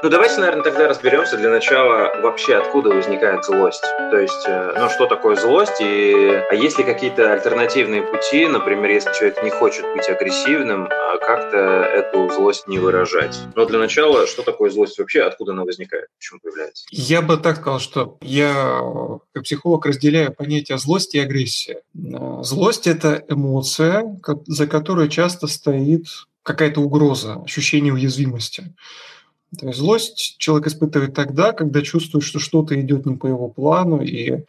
Ну, давайте, наверное, тогда разберемся для начала вообще, откуда возникает злость. То есть, э, ну, что такое злость, и а есть ли какие-то альтернативные пути, например, если человек не хочет быть агрессивным, а как-то эту злость не выражать. Но для начала, что такое злость вообще, откуда она возникает, почему появляется? Я бы так сказал, что я как психолог разделяю понятие злости и агрессии. Э, злость – это эмоция, за которой часто стоит какая-то угроза, ощущение уязвимости. То есть злость человек испытывает тогда, когда чувствует, что что-то идет не по его плану, и э,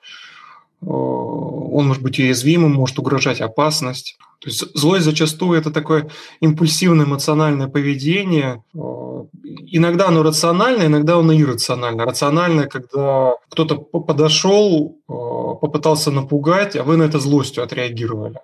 он может быть уязвимым, может угрожать опасность. То есть злость зачастую это такое импульсивное эмоциональное поведение. Э, иногда оно рациональное, иногда оно иррациональное. Рациональное, когда кто-то подошел, э, попытался напугать, а вы на это злостью отреагировали.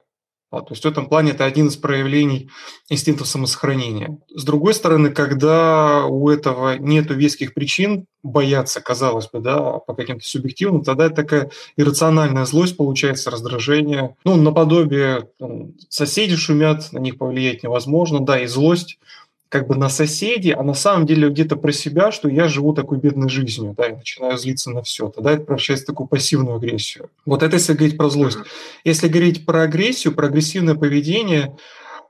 То есть в этом плане это один из проявлений инстинкта самосохранения. С другой стороны, когда у этого нет веских причин бояться, казалось бы, да, по каким-то субъективным, тогда это такая иррациональная злость получается, раздражение. Ну, наподобие там, соседи шумят, на них повлиять невозможно, да, и злость как бы на соседей, а на самом деле где-то про себя, что я живу такой бедной жизнью, да, и начинаю злиться на все. Тогда это превращается в такую пассивную агрессию. Вот это если говорить про злость. Если говорить про агрессию, про агрессивное поведение,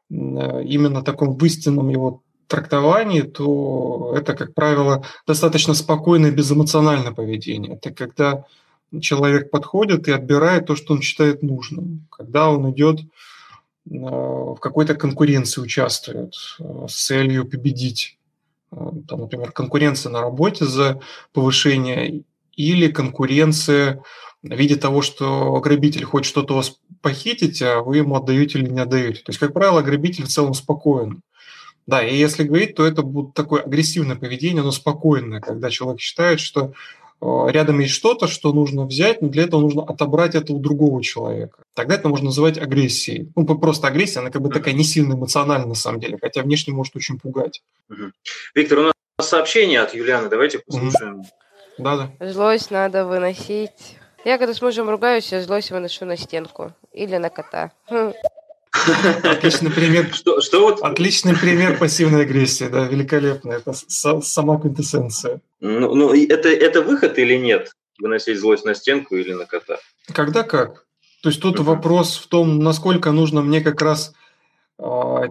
именно таком в истинном его трактовании, то это, как правило, достаточно спокойное, безэмоциональное поведение. Это когда человек подходит и отбирает то, что он считает нужным. Когда он идет Э, в какой-то конкуренции участвуют э, с целью победить. Э, там, например, конкуренция на работе за повышение или конкуренция в виде того, что грабитель хочет что-то вас похитить, а вы ему отдаете или не отдаете. То есть, как правило, грабитель в целом спокоен. Да, и если говорить, то это будет такое агрессивное поведение, но спокойное, когда человек считает, что рядом есть что-то, что нужно взять, но для этого нужно отобрать это у другого человека. Тогда это можно называть агрессией. Ну, просто агрессия, она как бы такая не сильно эмоциональная на самом деле, хотя внешне может очень пугать. Виктор, у нас сообщение от Юлианы, давайте послушаем. Да, да. Злость надо выносить. Я когда с мужем ругаюсь, я злость выношу на стенку или на кота. Отличный пример. Что, что вот? Отличный пример пассивной агрессии, да, великолепно. Это сама квинтэссенция. Ну, ну это, это выход или нет? Выносить злость на стенку или на кота? Когда как? То есть тут uh-huh. вопрос в том, насколько нужно мне как раз э,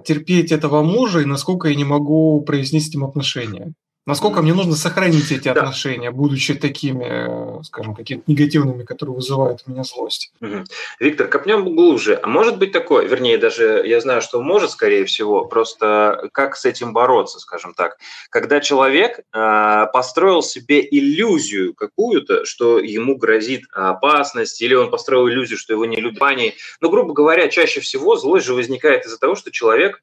терпеть этого мужа и насколько я не могу произнести с ним отношения. Насколько мне нужно сохранить эти да. отношения, будучи такими, скажем, какими-то негативными, которые вызывают у меня злость. Угу. Виктор, копнем глубже. А может быть такое, вернее, даже я знаю, что может, скорее всего, просто как с этим бороться, скажем так. Когда человек э, построил себе иллюзию какую-то, что ему грозит опасность, или он построил иллюзию, что его не любят, ну, грубо говоря, чаще всего злость же возникает из-за того, что человек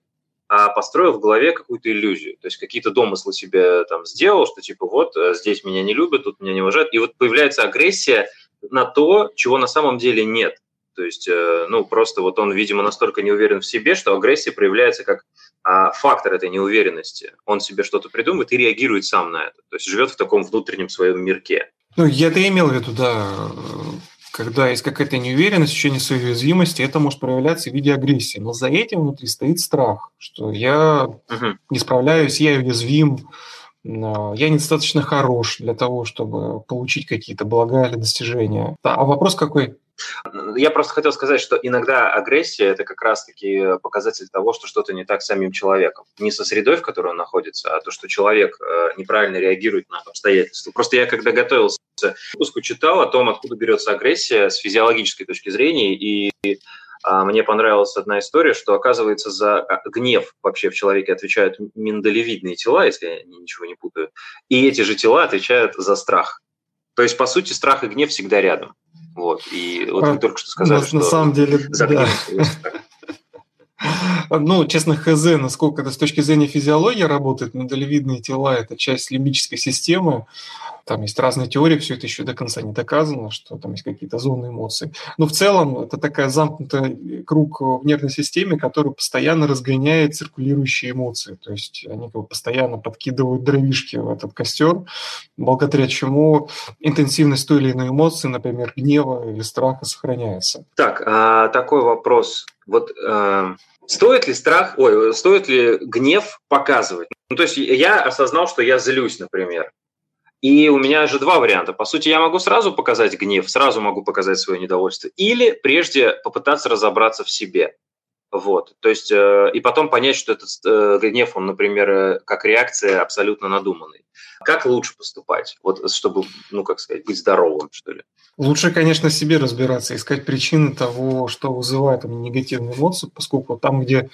построил в голове какую-то иллюзию. То есть какие-то домыслы себе там сделал, что типа вот э, здесь меня не любят, тут меня не уважают. И вот появляется агрессия на то, чего на самом деле нет. То есть, э, ну, просто вот он, видимо, настолько не уверен в себе, что агрессия проявляется как а, фактор этой неуверенности. Он себе что-то придумывает и реагирует сам на это. То есть живет в таком внутреннем своем мирке. Ну, я это имел в виду, да когда есть какая-то неуверенность, ощущение своей уязвимости, это может проявляться в виде агрессии. Но за этим внутри стоит страх, что я uh-huh. не справляюсь, я уязвим, я недостаточно хорош для того, чтобы получить какие-то блага или достижения. А вопрос какой? Я просто хотел сказать, что иногда агрессия – это как раз-таки показатель того, что что-то не так с самим человеком. Не со средой, в которой он находится, а то, что человек э, неправильно реагирует на обстоятельства. Просто я, когда готовился выпуску, читал о том, откуда берется агрессия с физиологической точки зрения, и а, мне понравилась одна история, что, оказывается, за а, гнев вообще в человеке отвечают миндалевидные тела, если я ничего не путаю, и эти же тела отвечают за страх. То есть, по сути, страх и гнев всегда рядом. Вот. И вот а, вы только что сказали, что на самом деле, да. Ну, честно, хз, насколько это с точки зрения физиологии работает, миндалевидные тела – это часть лимбической системы, там есть разные теории, все это еще до конца не доказано, что там есть какие-то зоны эмоций. Но в целом это такая замкнутый круг в нервной системе, который постоянно разгоняет циркулирующие эмоции. То есть они как бы постоянно подкидывают дровишки в этот костер, благодаря чему интенсивность той или иной эмоции, например, гнева или страха, сохраняется. Так, а такой вопрос. Вот э, Стоит ли страх, ой, стоит ли гнев показывать? Ну, то есть я осознал, что я злюсь, например. И у меня же два варианта. По сути, я могу сразу показать гнев, сразу могу показать свое недовольство, или прежде попытаться разобраться в себе. Вот, то есть, э, и потом понять, что этот э, гнев, он, например, э, как реакция абсолютно надуманный. Как лучше поступать, вот, чтобы, ну, как сказать, быть здоровым, что ли? Лучше, конечно, себе разбираться, искать причины того, что вызывает там, негативные эмоции, поскольку там, где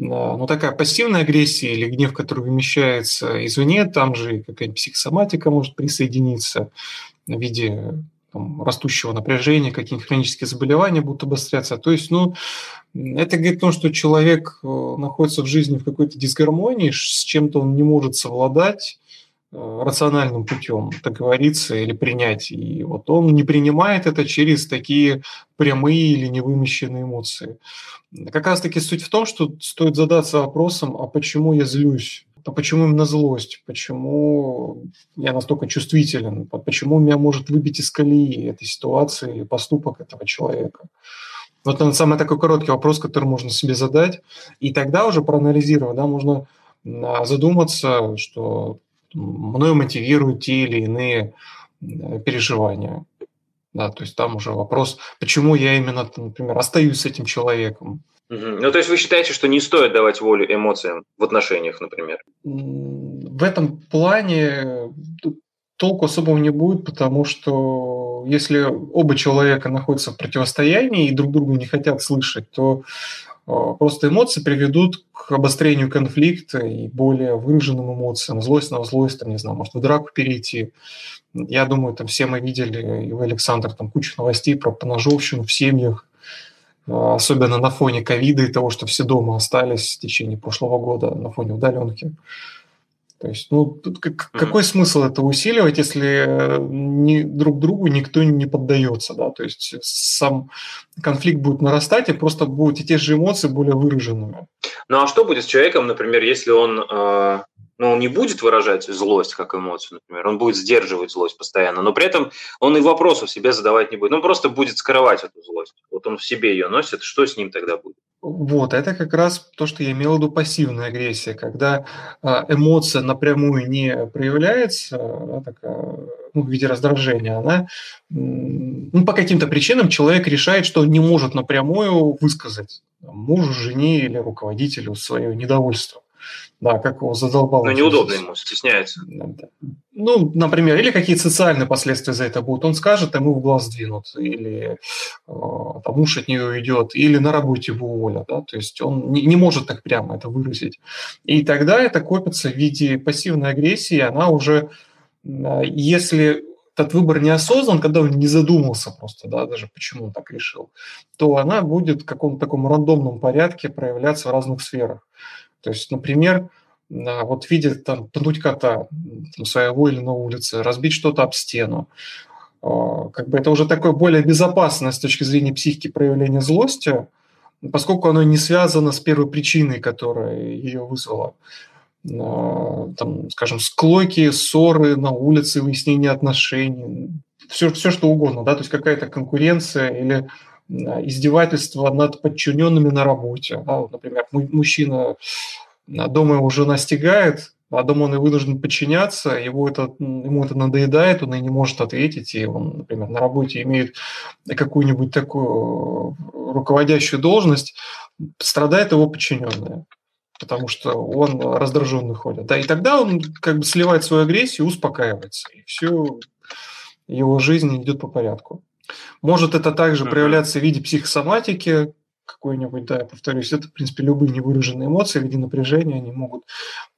ну, такая пассивная агрессия или гнев, который вымещается извне, там же какая-нибудь психосоматика может присоединиться в виде там, растущего напряжения, какие-нибудь хронические заболевания будут обостряться. То есть, ну, это говорит о том, что человек э, находится в жизни в какой-то дисгармонии, с чем-то он не может совладать, рациональным путем договориться или принять. И вот он не принимает это через такие прямые или невымещенные эмоции. Как раз таки суть в том, что стоит задаться вопросом, а почему я злюсь? А почему именно злость? Почему я настолько чувствителен? Почему меня может выбить из колеи этой ситуации поступок этого человека? Вот он самый такой короткий вопрос, который можно себе задать. И тогда уже проанализировать, да, можно а, задуматься, что мною мотивируют те или иные переживания. Да, то есть там уже вопрос, почему я именно, например, остаюсь с этим человеком. Угу. Ну, то есть вы считаете, что не стоит давать волю эмоциям в отношениях, например? В этом плане толку особого не будет, потому что если оба человека находятся в противостоянии и друг друга не хотят слышать, то просто эмоции приведут к обострению конфликта и более выраженным эмоциям, злость на злость, там, не знаю, может в драку перейти. Я думаю, там все мы видели, и вы, Александр, там кучу новостей про поножовщину в семьях, а, особенно на фоне ковида и того, что все дома остались в течение прошлого года на фоне удаленки. То есть, ну, тут как, mm-hmm. какой смысл это усиливать, если э, ни, друг другу никто не поддается, да? То есть сам конфликт будет нарастать, и просто будут и те же эмоции более выраженными. Ну а что будет с человеком, например, если он э, но он не будет выражать злость как эмоцию, например, он будет сдерживать злость постоянно, но при этом он и вопросов себе задавать не будет, он просто будет скрывать эту злость. Вот он в себе ее носит, что с ним тогда будет? Вот, это как раз то, что я имел в виду пассивная агрессия, когда а, эмоция напрямую не проявляется, она такая, ну, в виде раздражения, она ну, по каким-то причинам человек решает, что он не может напрямую высказать мужу, жене или руководителю свое недовольство. Да, как его задолбало. Но неудобно ему, стесняется. Ну, например, или какие социальные последствия за это будут. Он скажет, ему в глаз двинут, или э, там, муж от нее уйдет, или на работе его уволят. Да? То есть он не, не может так прямо это выразить. И тогда это копится в виде пассивной агрессии, она уже, э, если этот выбор не осознан, когда он не задумался просто, да, даже почему он так решил, то она будет в каком-то таком рандомном порядке проявляться в разных сферах. То есть, например, вот видит там пнуть кота своего или на улице, разбить что-то об стену. А, как бы это уже такое более безопасное с точки зрения психики проявления злости, поскольку оно не связано с первой причиной, которая ее вызвала. А, там, скажем, склойки, ссоры на улице, выяснение отношений, все, все что угодно, да, то есть какая-то конкуренция или издевательства над подчиненными на работе. Да, вот, например, мужчина дома его жена стигает, а дома он и вынужден подчиняться, его это, ему это надоедает, он и не может ответить, и он, например, на работе имеет какую-нибудь такую руководящую должность, страдает его подчиненные потому что он раздраженный ходит. Да, и тогда он как бы сливает свою агрессию, успокаивается, и все, его жизнь идет по порядку. Может это также uh-huh. проявляться в виде психосоматики какой-нибудь, да, я повторюсь, это, в принципе, любые невыраженные эмоции в виде напряжения, они могут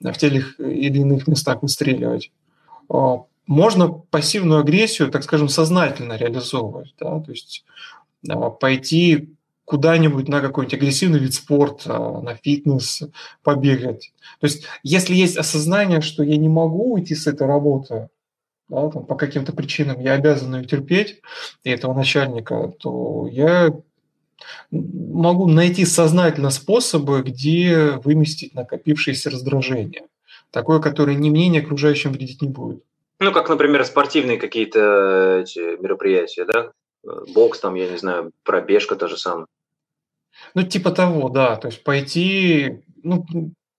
в тех или иных местах выстреливать. А, можно пассивную агрессию, так скажем, сознательно реализовывать, да, то есть а, пойти куда-нибудь на какой-нибудь агрессивный вид спорта, на фитнес, побегать. То есть если есть осознание, что я не могу уйти с этой работы, да, там, по каким-то причинам я обязан ее терпеть, и этого начальника, то я могу найти сознательно способы, где выместить накопившееся раздражение. Такое, которое ни мне, ни окружающим вредить не будет. Ну, как, например, спортивные какие-то эти мероприятия, да? Бокс там, я не знаю, пробежка та же самая. Ну, типа того, да. То есть пойти, ну,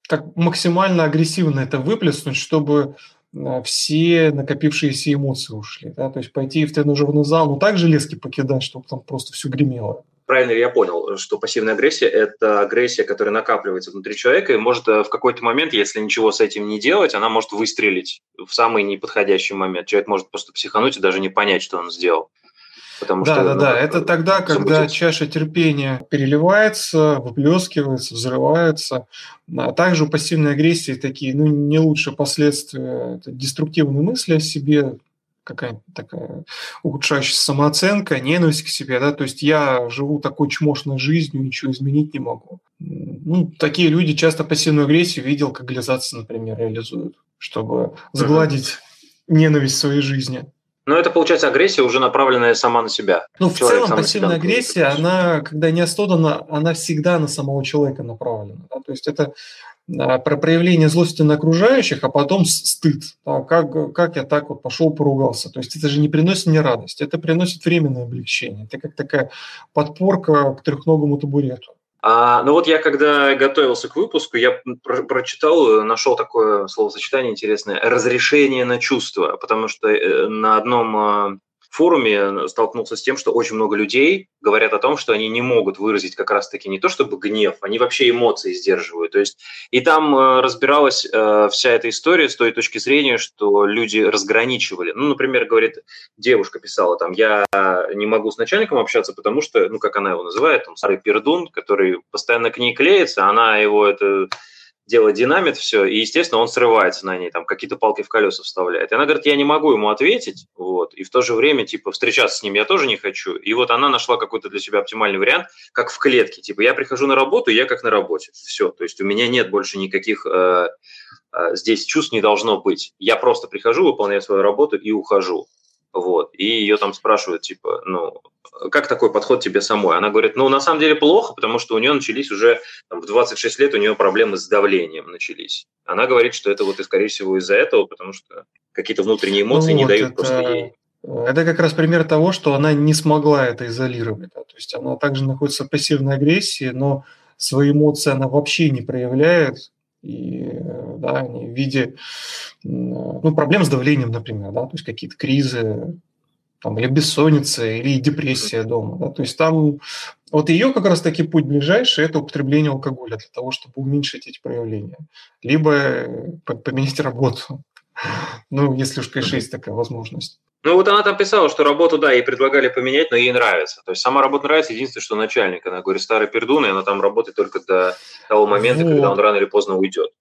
как максимально агрессивно это выплеснуть, чтобы э, все накопившиеся эмоции ушли. Да? То есть пойти в тренажерный зал, ну так железки покидать, чтобы там просто все гремело. Правильно ли я понял, что пассивная агрессия – это агрессия, которая накапливается внутри человека, и может э, в какой-то момент, если ничего с этим не делать, она может выстрелить в самый неподходящий момент. Человек может просто психануть и даже не понять, что он сделал. Потому да, что, да, ну, да. Это тогда, когда чаша терпения переливается, выплескивается, взрывается. А также у пассивной агрессии такие, ну, не лучшие последствия. Это деструктивные мысли о себе, какая-то такая ухудшающая самооценка, ненависть к себе, да, то есть я живу такой чмошной жизнью, ничего изменить не могу. Ну, такие люди часто пассивную агрессию видел, как глизации, например, реализуют, чтобы сгладить ненависть своей жизни. Но это, получается, агрессия уже направленная сама на себя. Ну, в Человек целом пассивная агрессия, она, когда не осознанно, она всегда на самого человека направлена. Да? То есть это а, про проявление злости на окружающих, а потом стыд. Да, как, как я так вот пошел поругался. То есть это же не приносит мне радость, это приносит временное облегчение. Это как такая подпорка к трехногому табурету. А, ну вот я когда готовился к выпуску, я про прочитал, нашел такое словосочетание интересное – разрешение на чувство, потому что э, на одном а, форуме столкнулся с тем, что очень много людей говорят о том, что они не могут выразить как раз-таки не то чтобы гнев, они вообще эмоции сдерживают. То есть и там э, разбиралась э, вся эта история с той точки зрения, что люди разграничивали. Ну, например, говорит, девушка писала там, я не могу с начальником общаться, потому что, ну, как она его называет, он старый пердун, который постоянно к ней клеится, она его это дело динамит все, и, естественно, он срывается на ней, там, какие-то палки в колеса вставляет. И она говорит, я не могу ему ответить, вот, и в то же время, типа, встречаться с ним я тоже не хочу. И вот она нашла какой-то для себя оптимальный вариант, как в клетке, типа, я прихожу на работу, я как на работе, все, то есть у меня нет больше никаких э, э, здесь чувств не должно быть. Я просто прихожу, выполняю свою работу и ухожу. Вот. И ее там спрашивают, типа, ну, как такой подход тебе самой? Она говорит, ну, на самом деле плохо, потому что у нее начались уже, там, в 26 лет у нее проблемы с давлением начались. Она говорит, что это вот, и, скорее всего, из-за этого, потому что какие-то внутренние эмоции ну, не вот дают это... просто ей. Это как раз пример того, что она не смогла это изолировать. Да? То есть она также находится в пассивной агрессии, но свои эмоции она вообще не проявляет, и да, они в виде ну, проблем с давлением, например, да, то есть какие-то кризы, там, или бессонница, или депрессия дома. Да? То есть там вот ее как раз-таки путь ближайший – это употребление алкоголя для того, чтобы уменьшить эти проявления. Либо поменять работу. Ну, если уж, конечно, есть такая возможность. Ну вот она там писала, что работу, да, ей предлагали поменять, но ей нравится. То есть сама работа нравится, единственное, что начальник. Она говорит, старый пердун, и она там работает только до того момента, вот. когда он рано или поздно уйдет.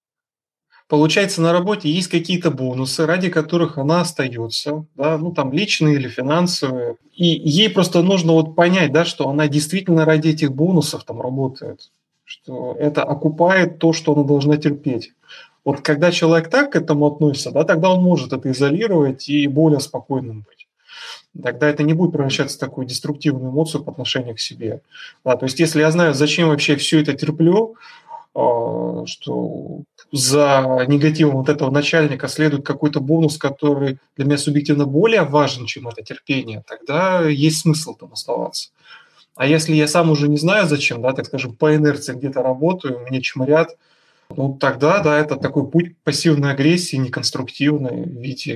Получается, на работе есть какие-то бонусы, ради которых она остается, да, ну там личные или финансовые. И ей просто нужно вот понять, да, что она действительно ради этих бонусов там работает, что это окупает то, что она должна терпеть. Вот когда человек так к этому относится, да, тогда он может это изолировать и более спокойным быть. Тогда это не будет превращаться в такую деструктивную эмоцию по отношению к себе. Да, то есть если я знаю, зачем вообще все это терплю, а, что за негативом вот этого начальника следует какой-то бонус, который для меня субъективно более важен, чем это терпение, тогда есть смысл там оставаться. А если я сам уже не знаю зачем, да, так скажем, по инерции где-то работаю, мне чморят – ну, тогда, да, это такой путь пассивной агрессии, неконструктивной, в виде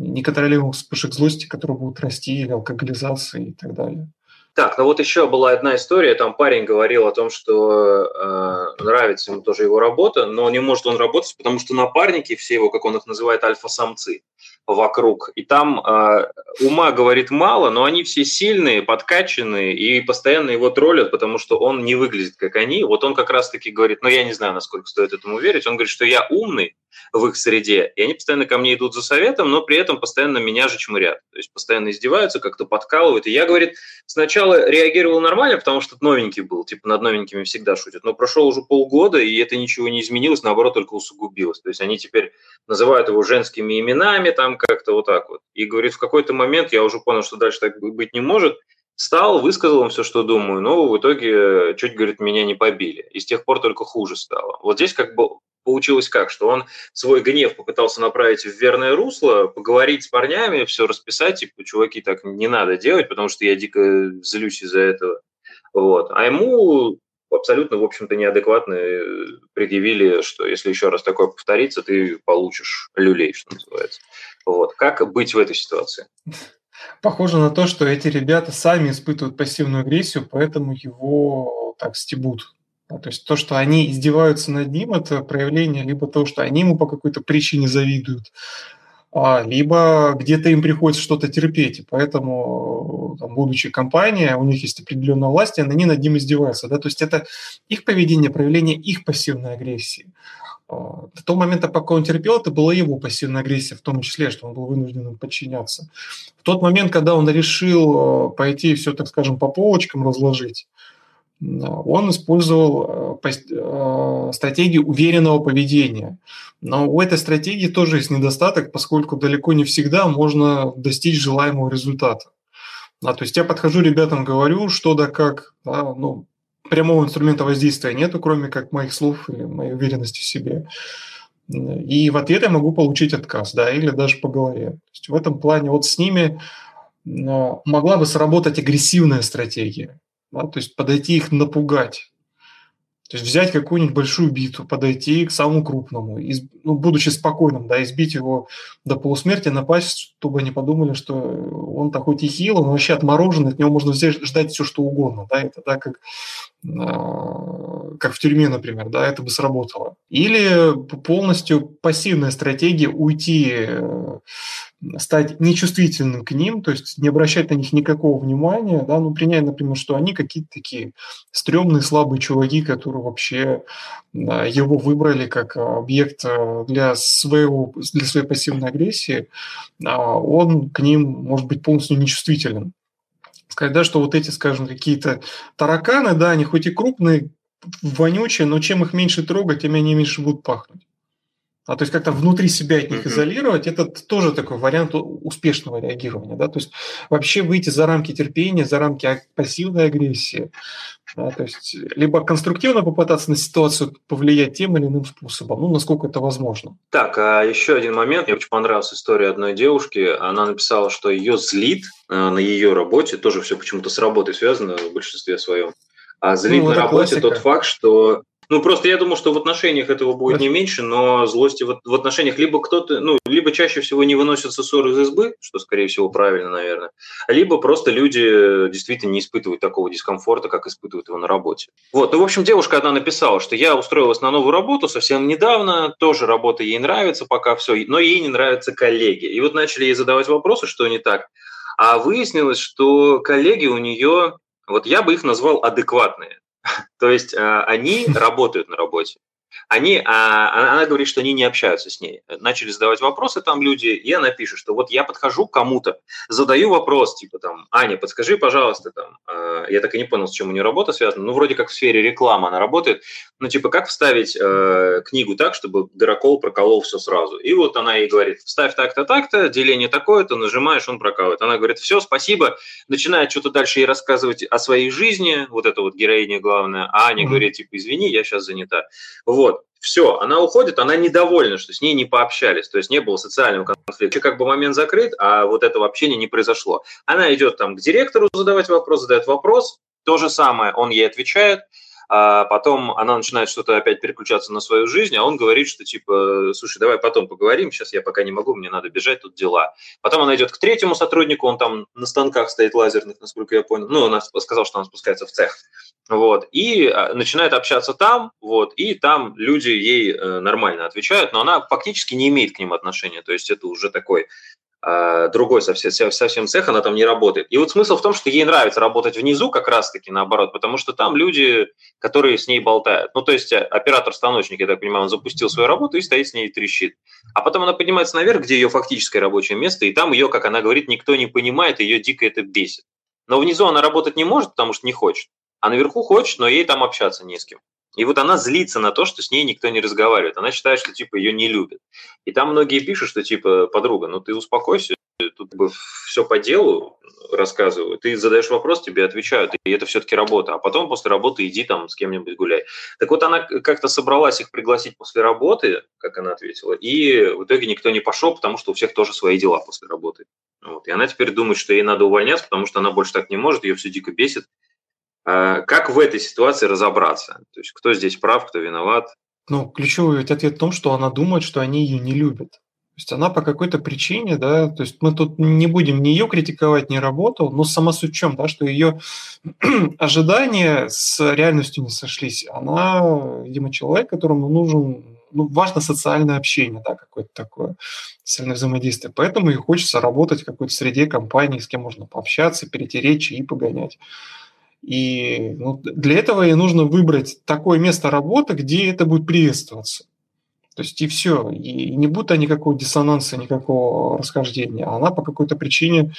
неконтролируемых вспышек злости, которые будут расти, или алкоголизации и так далее. Так, ну вот еще была одна история, там парень говорил о том, что э, нравится ему тоже его работа, но не может он работать, потому что напарники, все его, как он их называет, альфа-самцы вокруг. И там э, ума, говорит, мало, но они все сильные, подкачанные и постоянно его троллят, потому что он не выглядит как они. Вот он как раз-таки говорит, ну я не знаю, насколько стоит этому верить, он говорит, что я умный в их среде, и они постоянно ко мне идут за советом, но при этом постоянно меня же чмырят. То есть постоянно издеваются, как-то подкалывают. И я, говорит, сначала реагировал нормально, потому что новенький был, типа над новенькими всегда шутят, но прошло уже полгода, и это ничего не изменилось, наоборот, только усугубилось. То есть они теперь называют его женскими именами, там как-то вот так вот. И говорит, в какой-то момент я уже понял, что дальше так быть не может, Встал, высказал им все, что думаю, но в итоге чуть, говорит, меня не побили. И с тех пор только хуже стало. Вот здесь как бы получилось как, что он свой гнев попытался направить в верное русло, поговорить с парнями, все расписать, типа, чуваки, так не надо делать, потому что я дико злюсь из-за этого. Вот. А ему абсолютно, в общем-то, неадекватно э, предъявили, что если еще раз такое повторится, ты получишь люлей, что называется. Вот. Как быть в этой ситуации? Похоже на то, что эти ребята сами испытывают пассивную агрессию, поэтому его так стебут. то есть то, что они издеваются над ним, это проявление либо того, что они ему по какой-то причине завидуют, либо где-то им приходится что-то терпеть, и поэтому, там, будучи компания, у них есть определенная власть, и они над ним издеваются. Да? То есть это их поведение, проявление их пассивной агрессии. А, до того момента, пока он терпел, это была его пассивная агрессия, в том числе, что он был вынужден подчиняться. В тот момент, когда он решил а, пойти все, так скажем, по полочкам разложить, он использовал э, стратегию уверенного поведения. Но у этой стратегии тоже есть недостаток, поскольку далеко не всегда можно достичь желаемого результата. Да, то есть я подхожу ребятам, говорю, что да как, да, ну, прямого инструмента воздействия нету, кроме как моих слов и моей уверенности в себе. И в ответ я могу получить отказ, да, или даже по голове. То есть в этом плане вот с ними могла бы сработать агрессивная стратегия да, то есть подойти их напугать. То есть взять какую-нибудь большую биту, подойти к самому крупному, из, ну, будучи спокойным, да, избить его до полусмерти, напасть, чтобы они подумали, что он-то хоть и хил, он вообще отморожен, от него можно взять, ждать все, что угодно, да, это да, как, как в тюрьме, например, да, это бы сработало. Или полностью пассивная стратегия уйти э, стать нечувствительным к ним, то есть не обращать на них никакого внимания, да, ну, принять, например, что они какие-то такие стрёмные, слабые чуваки, которые вообще его выбрали как объект э, для, своего, для своей пассивной агрессии, а он к ним может быть полностью нечувствителен. Сказать, да, что вот эти, скажем, какие-то тараканы, да, они хоть и крупные, вонючие, но чем их меньше трогать, тем они меньше будут пахнуть а то есть как-то внутри себя от них mm-hmm. изолировать, это тоже такой вариант успешного реагирования, да, то есть вообще выйти за рамки терпения, за рамки пассивной агрессии, да, то есть либо конструктивно попытаться на ситуацию повлиять тем или иным способом, ну, насколько это возможно. Так, а еще один момент, мне очень понравилась история одной девушки, она написала, что ее злит э, на ее работе, тоже все почему-то с работой связано в большинстве своем, а злит ну, на работе классика. тот факт, что ну, просто я думал, что в отношениях этого будет не меньше, но злости в, в отношениях либо кто-то, ну, либо чаще всего не выносятся ссоры из избы, что, скорее всего, правильно, наверное, либо просто люди действительно не испытывают такого дискомфорта, как испытывают его на работе. Вот, ну, в общем, девушка одна написала, что я устроилась на новую работу совсем недавно, тоже работа ей нравится пока все, но ей не нравятся коллеги. И вот начали ей задавать вопросы, что не так. А выяснилось, что коллеги у нее, вот я бы их назвал адекватные. То есть а, они работают на работе. Они, а, она говорит, что они не общаются с ней. Начали задавать вопросы там люди, и она пишет, что вот я подхожу к кому-то, задаю вопрос, типа там, Аня, подскажи, пожалуйста, там, э, я так и не понял, с чем у нее работа связана, ну, вроде как в сфере рекламы она работает, ну, типа, как вставить э, книгу так, чтобы дырокол проколол все сразу. И вот она ей говорит, вставь так-то, так-то, деление такое-то, нажимаешь, он прокалывает. Она говорит, все, спасибо, начинает что-то дальше ей рассказывать о своей жизни, вот это вот героиня главная, а Аня mm-hmm. говорит, типа, извини, я сейчас занята. Вот, все, она уходит, она недовольна, что с ней не пообщались, то есть не было социального конфликта. Как бы момент закрыт, а вот этого общения не произошло. Она идет там к директору задавать вопрос, задает вопрос, то же самое, он ей отвечает, а потом она начинает что-то опять переключаться на свою жизнь, а он говорит, что типа, слушай, давай потом поговорим, сейчас я пока не могу, мне надо бежать, тут дела. Потом она идет к третьему сотруднику, он там на станках стоит лазерных, насколько я понял, ну, она сказал, что он спускается в цех, вот, и а, начинает общаться там, вот, и там люди ей э, нормально отвечают, но она фактически не имеет к ним отношения, то есть это уже такой другой совсем, совсем цех, она там не работает. И вот смысл в том, что ей нравится работать внизу как раз-таки наоборот, потому что там люди, которые с ней болтают. Ну, то есть э, оператор-станочник, я так понимаю, он запустил свою работу и стоит с ней и трещит. А потом она поднимается наверх, где ее фактическое рабочее место, и там ее, как она говорит, никто не понимает, ее дико это бесит. Но внизу она работать не может, потому что не хочет. А наверху хочет, но ей там общаться не с кем. И вот она злится на то, что с ней никто не разговаривает. Она считает, что типа ее не любят. И там многие пишут, что типа подруга, ну ты успокойся, тут бы все по делу рассказываю. Ты задаешь вопрос, тебе отвечают, и это все-таки работа. А потом после работы иди там с кем-нибудь гуляй. Так вот она как-то собралась их пригласить после работы, как она ответила, и в итоге никто не пошел, потому что у всех тоже свои дела после работы. Вот. И она теперь думает, что ей надо увольняться, потому что она больше так не может, ее все дико бесит. А как в этой ситуации разобраться? То есть кто здесь прав, кто виноват? Ну, ключевой ведь ответ в том, что она думает, что они ее не любят. То есть она по какой-то причине, да, то есть мы тут не будем ни ее критиковать, ни работу, но сама суть в чем, да, что ее ожидания с реальностью не сошлись. Она, видимо, человек, которому нужен, ну, важно социальное общение, да, какое-то такое социальное взаимодействие. Поэтому ей хочется работать в какой-то среде компании, с кем можно пообщаться, перетереть, чаи погонять. И ну, для этого ей нужно выбрать такое место работы, где это будет приветствоваться. То есть и все. И не будет никакого диссонанса, никакого расхождения. Она по какой-то причине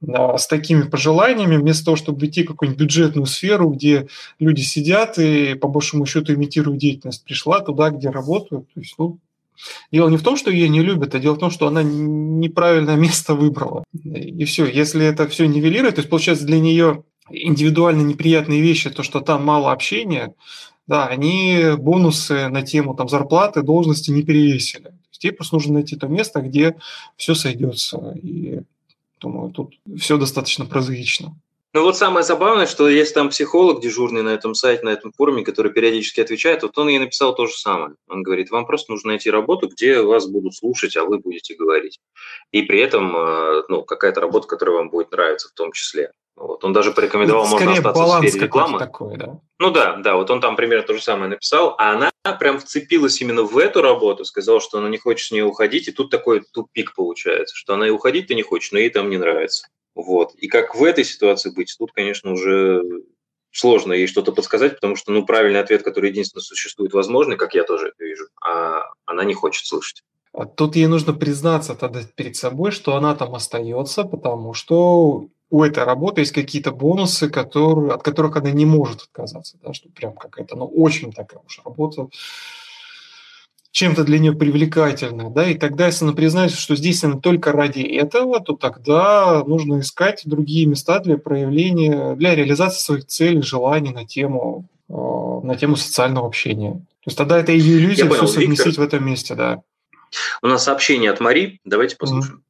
с такими пожеланиями, вместо того, чтобы идти в какую-нибудь бюджетную сферу, где люди сидят и по большому счету имитируют деятельность, пришла туда, где работают. То есть, ну, дело не в том, что ее не любят, а дело в том, что она неправильное место выбрала. И все. Если это все нивелирует, то есть, получается, для нее индивидуально неприятные вещи, то, что там мало общения, да, они бонусы на тему там, зарплаты, должности не перевесили. То есть ей просто нужно найти то место, где все сойдется. И думаю, тут все достаточно прозаично. Ну вот самое забавное, что есть там психолог дежурный на этом сайте, на этом форуме, который периодически отвечает, вот он ей написал то же самое. Он говорит, вам просто нужно найти работу, где вас будут слушать, а вы будете говорить. И при этом э, ну, какая-то работа, которая вам будет нравиться в том числе. Вот. Он даже порекомендовал, Скорее можно остаться в сфере рекламы. Такой, да? Ну да, да, вот он там примерно то же самое написал, а она прям вцепилась именно в эту работу, сказала, что она не хочет с нее уходить, и тут такой тупик получается, что она и уходить-то не хочет, но ей там не нравится. Вот. И как в этой ситуации быть, тут, конечно, уже сложно ей что-то подсказать, потому что, ну, правильный ответ, который единственно существует возможный, как я тоже это вижу, а она не хочет слышать. А тут ей нужно признаться тогда перед собой, что она там остается, потому что у этой работы есть какие-то бонусы, которые, от которых она не может отказаться, да, что прям какая-то, ну, очень такая уж работа, чем-то для нее привлекательная, да, и тогда, если она признается, что здесь она только ради этого, то тогда нужно искать другие места для проявления, для реализации своих целей, желаний на тему, э, на тему социального общения. То есть тогда это ее иллюзия все совместить Виктор, в этом месте, да. У нас сообщение от Мари, давайте послушаем.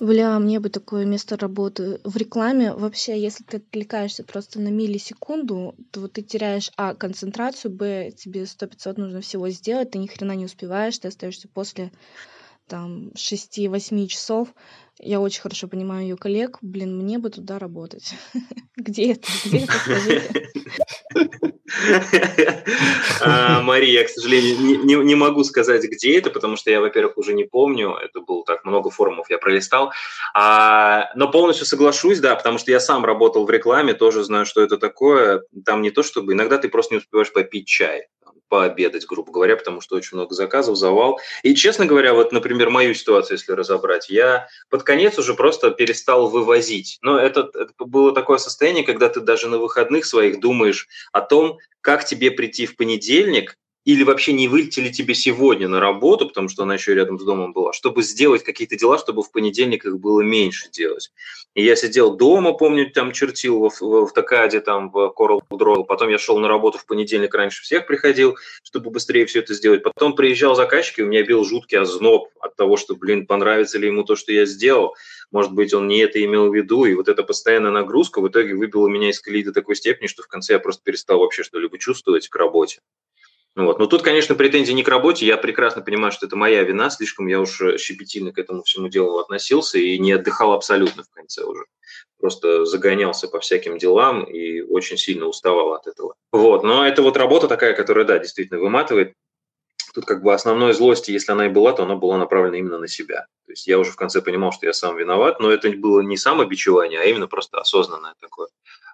Бля, мне бы такое место работы. В рекламе вообще, если ты отвлекаешься просто на миллисекунду, то вот ты теряешь, а, концентрацию, б, тебе сто пятьсот нужно всего сделать, ты ни хрена не успеваешь, ты остаешься после там 6-8 часов. Я очень хорошо понимаю ее коллег. Блин, мне бы туда работать. Где это? Где это? А, Мария, к сожалению, не могу сказать, где это, потому что я, во-первых, уже не помню. Это было так много форумов, я пролистал. А, но полностью соглашусь, да, потому что я сам работал в рекламе, тоже знаю, что это такое. Там не то чтобы... Иногда ты просто не успеваешь попить чай пообедать, грубо говоря, потому что очень много заказов, завал. И, честно говоря, вот, например, мою ситуацию, если разобрать, я под конец уже просто перестал вывозить. Но это, это было такое состояние, когда ты даже на выходных своих думаешь о том, как тебе прийти в понедельник или вообще не выйти ли тебе сегодня на работу, потому что она еще рядом с домом была, чтобы сделать какие-то дела, чтобы в понедельник их было меньше делать. И я сидел дома, помню, там чертил в, в, в Токаде, там в Coral Draw, потом я шел на работу в понедельник, раньше всех приходил, чтобы быстрее все это сделать. Потом приезжал заказчик, и у меня бил жуткий озноб от того, что, блин, понравится ли ему то, что я сделал. Может быть, он не это имел в виду, и вот эта постоянная нагрузка в итоге выбила меня из колеи до такой степени, что в конце я просто перестал вообще что-либо чувствовать к работе. Вот. Но тут, конечно, претензии не к работе. Я прекрасно понимаю, что это моя вина. Слишком я уж щепетильно к этому всему делу относился и не отдыхал абсолютно в конце уже. Просто загонялся по всяким делам и очень сильно уставал от этого. Вот. Но это вот работа такая, которая, да, действительно выматывает. Тут как бы основной злости, если она и была, то она была направлена именно на себя. То есть я уже в конце понимал, что я сам виноват, но это было не самобичевание, а именно просто осознанное такое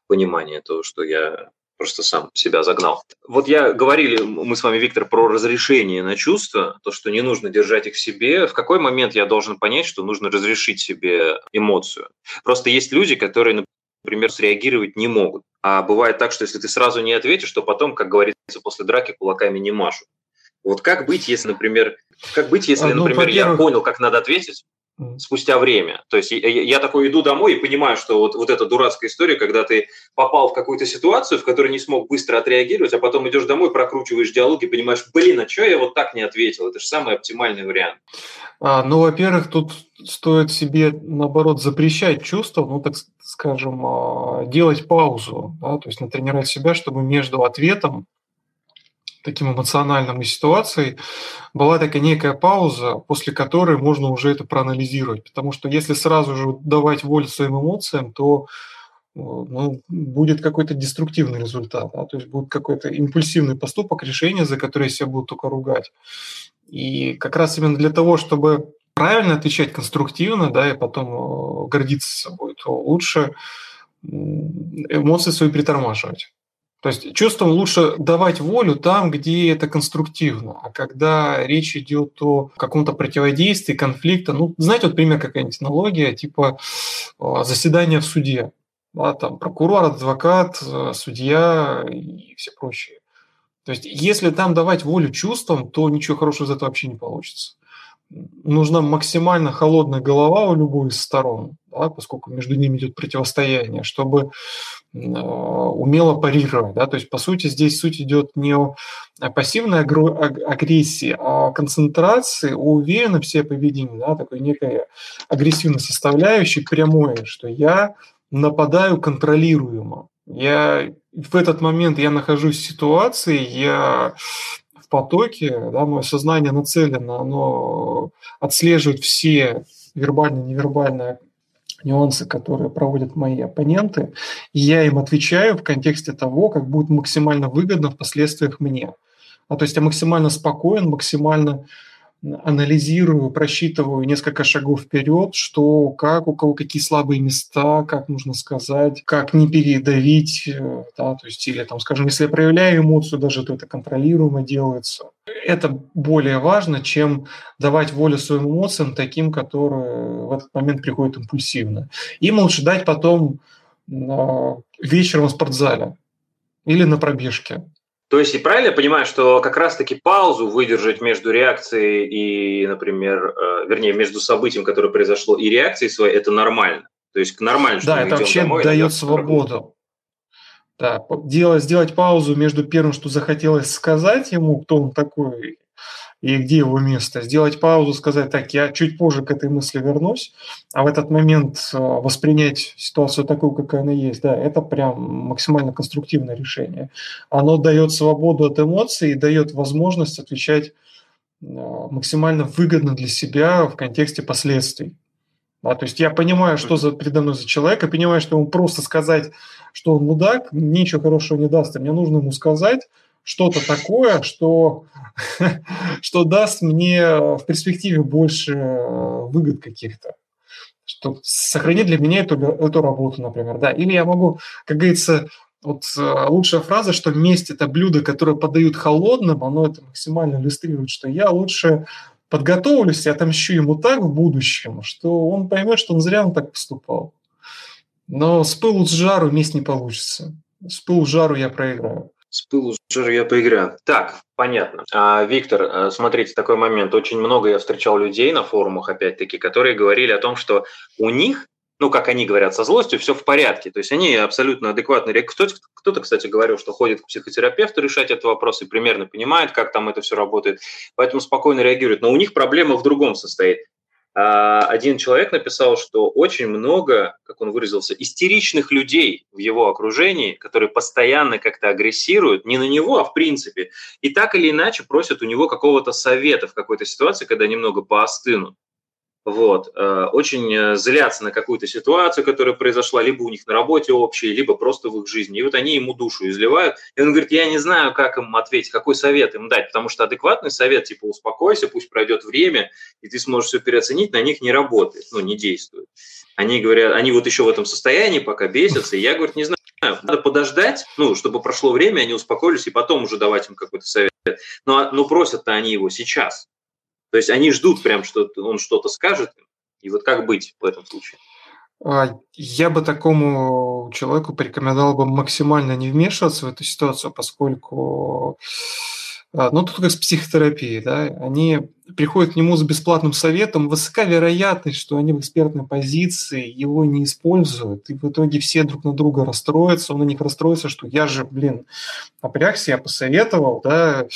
понимание того, что я просто сам себя загнал. Вот я говорили, мы с вами, Виктор, про разрешение на чувства, то, что не нужно держать их в себе. В какой момент я должен понять, что нужно разрешить себе эмоцию? Просто есть люди, которые, например, среагировать не могут. А бывает так, что если ты сразу не ответишь, то потом, как говорится, после драки кулаками не машут. Вот как быть, если, например, как быть, если, а, ну, например, я понял, как надо ответить, спустя время. То есть я, я такой иду домой и понимаю, что вот, вот эта дурацкая история, когда ты попал в какую-то ситуацию, в которой не смог быстро отреагировать, а потом идешь домой, прокручиваешь диалог и понимаешь, блин, а что я вот так не ответил? Это же самый оптимальный вариант. А, ну, во-первых, тут стоит себе, наоборот, запрещать чувства, ну, так скажем, а, делать паузу, да, то есть натренировать себя, чтобы между ответом таким эмоциональным и ситуацией, была такая некая пауза, после которой можно уже это проанализировать. Потому что если сразу же давать волю своим эмоциям, то ну, будет какой-то деструктивный результат, да? то есть будет какой-то импульсивный поступок, решение, за которое себя будут только ругать. И как раз именно для того, чтобы правильно отвечать конструктивно, да, и потом гордиться собой, то лучше эмоции свои притормаживать. То есть чувствам лучше давать волю там, где это конструктивно. А когда речь идет о каком-то противодействии, конфликта, ну, знаете, вот пример какая-нибудь аналогия, типа а, заседания в суде. Да, там прокурор, адвокат, э, судья и все прочие. То есть если там давать волю чувствам, то ничего хорошего из этого вообще не получится. Нужна максимально холодная голова у любой из сторон, да, поскольку между ними идет противостояние, чтобы э, умело парировать. Да? То есть, по сути, здесь суть идет не о пассивной агрессии, а о концентрации, о уверенном в поведении, да, такой некой агрессивной составляющей прямой, что я нападаю контролируемо. Я в этот момент я нахожусь в ситуации, я потоке, да, мое сознание нацелено, оно отслеживает все вербальные, невербальные нюансы, которые проводят мои оппоненты, и я им отвечаю в контексте того, как будет максимально выгодно в последствиях мне. А, то есть я максимально спокоен, максимально анализирую, просчитываю несколько шагов вперед, что, как, у кого какие слабые места, как нужно сказать, как не передавить, э, да, то есть, или там, скажем, если я проявляю эмоцию, даже то это контролируемо делается. Это более важно, чем давать волю своим эмоциям, таким, которые в этот момент приходят импульсивно. Им лучше дать потом вечером в спортзале или на пробежке. То есть, и правильно я понимаю, что как раз-таки паузу выдержать между реакцией и, например, э, вернее, между событием, которое произошло, и реакцией своей, это нормально. То есть нормально, что Да, это вообще домой, дает свободу. Да, делать, сделать паузу между первым, что захотелось сказать ему, кто он такой, и где его место. Сделать паузу, сказать, так, я чуть позже к этой мысли вернусь, а в этот момент э, воспринять ситуацию такую, какая она есть, да, это прям максимально конструктивное решение. Оно дает свободу от эмоций и дает возможность отвечать э, максимально выгодно для себя в контексте последствий. Да, то есть я понимаю, что за, передо мной за человек, и понимаю, что ему просто сказать, что он мудак, ничего хорошего не даст. И мне нужно ему сказать, что-то такое, что, что даст мне в перспективе больше э, выгод каких-то. Что сохранит для меня эту, эту работу, например. Да. Или я могу, как говорится, вот э, лучшая фраза, что месть – это блюдо, которое подают холодным, оно это максимально иллюстрирует, что я лучше подготовлюсь и отомщу ему так в будущем, что он поймет, что он зря он так поступал. Но с пылу с жару месть не получится. С пылу с жару я проиграю. С пылу с жару я поиграю. Так, понятно. А, Виктор, э, смотрите, такой момент. Очень много я встречал людей на форумах, опять-таки, которые говорили о том, что у них ну, как они говорят, со злостью все в порядке. То есть они абсолютно адекватно реагируют. Кто-то, кстати, говорил, что ходит к психотерапевту решать этот вопрос и примерно понимает, как там это все работает, поэтому спокойно реагирует. Но у них проблема в другом состоит. А, один человек написал, что очень много, как он выразился, истеричных людей в его окружении, которые постоянно как-то агрессируют, не на него, а в принципе, и так или иначе просят у него какого-то совета в какой-то ситуации, когда немного поостынут вот, э, очень э, злятся на какую-то ситуацию, которая произошла, либо у них на работе общей, либо просто в их жизни. И вот они ему душу изливают. И он говорит, я не знаю, как им ответить, какой совет им дать, потому что адекватный совет, типа, успокойся, пусть пройдет время, и ты сможешь все переоценить, на них не работает, ну, не действует. Они говорят, они вот еще в этом состоянии, пока бесятся, и я, говорю, не знаю, надо подождать, ну, чтобы прошло время, они успокоились, и потом уже давать им какой-то совет. Но, но просят-то они его сейчас. То есть они ждут прям, что он что-то скажет. И вот как быть в этом случае? А, я бы такому человеку порекомендовал бы максимально не вмешиваться в эту ситуацию, поскольку А, но тут как с психотерапией, да, они приходят к нему с бесплатным советом, высока вероятность, что они в экспертной позиции его не используют, и в итоге все друг на друга расстроятся, он на них расстроится, что я же, блин, напрягся, я посоветовал, да,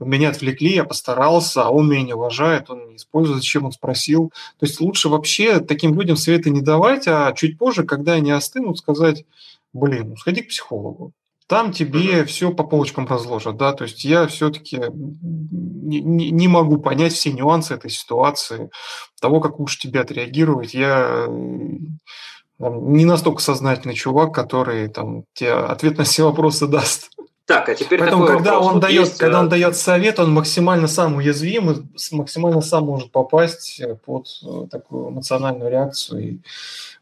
меня отвлекли, я постарался, а он меня не уважает, он не использует, зачем он спросил. То есть лучше вообще таким людям советы не давать, а чуть позже, когда они остынут, сказать, блин, ну сходи к психологу там тебе mm-hmm. все по полочкам разложат, да, то есть я все-таки не, не, могу понять все нюансы этой ситуации, того, как лучше тебе отреагировать. Я там, не настолько сознательный чувак, который там тебе ответ на все вопросы даст. Так, а теперь Поэтому, когда вопрос. он вот дает, есть, когда он э, дает совет, он максимально сам уязвим и максимально сам может попасть под э, такую эмоциональную реакцию и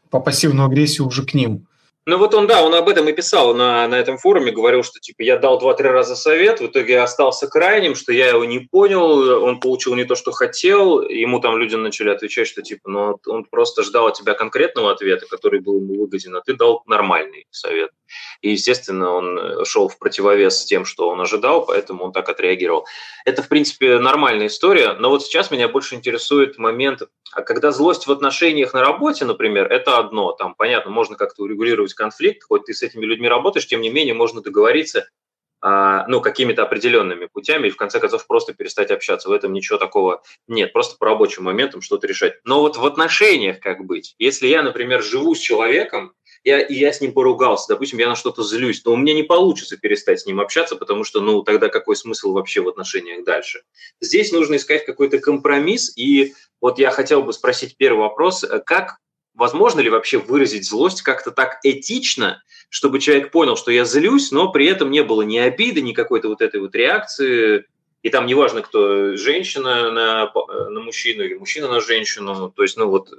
по пассивную агрессию уже к ним. Ну вот он, да, он об этом и писал на, на этом форуме, говорил, что типа я дал два-три раза совет, в итоге остался крайним, что я его не понял, он получил не то, что хотел, ему там люди начали отвечать, что типа, ну он просто ждал от тебя конкретного ответа, который был ему выгоден, а ты дал нормальный совет. И, естественно, он э, шел в противовес с тем, что он ожидал, поэтому он так отреагировал. Это, в принципе, нормальная история, но вот сейчас меня больше интересует момент, а когда злость в отношениях на работе, например, это одно, там, понятно, можно как-то урегулировать конфликт, хоть ты с этими людьми работаешь, тем не менее, можно договориться а, ну, какими-то определенными путями и в конце концов просто перестать общаться. В этом ничего такого нет, просто по рабочим моментам что-то решать. Но вот в отношениях как быть? Если я, например, живу с человеком, я, и я с ним поругался, допустим, я на что-то злюсь, но у меня не получится перестать с ним общаться, потому что, ну, тогда какой смысл вообще в отношениях дальше? Здесь нужно искать какой-то компромисс, и вот я хотел бы спросить первый вопрос, как возможно ли вообще выразить злость как-то так этично, чтобы человек понял, что я злюсь, но при этом не было ни обиды, ни какой-то вот этой вот реакции, и там неважно, кто женщина на, на мужчину или мужчина на женщину, то есть, ну вот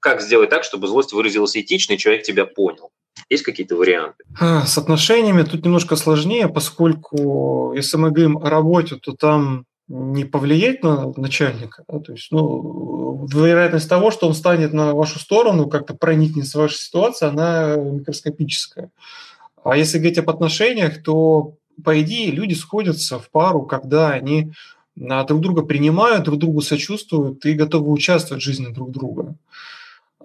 как сделать так, чтобы злость выразилась этично, и человек тебя понял? Есть какие-то варианты? А, с отношениями тут немножко сложнее, поскольку если мы говорим о работе, то там не повлиять на начальника, да, то есть, ну, вероятность того, что он станет на вашу сторону, как-то проникнется вашу ситуацию, она микроскопическая. А если говорить об отношениях, то, по идее, люди сходятся в пару, когда они а, друг друга принимают, друг другу сочувствуют и готовы участвовать в жизни друг друга.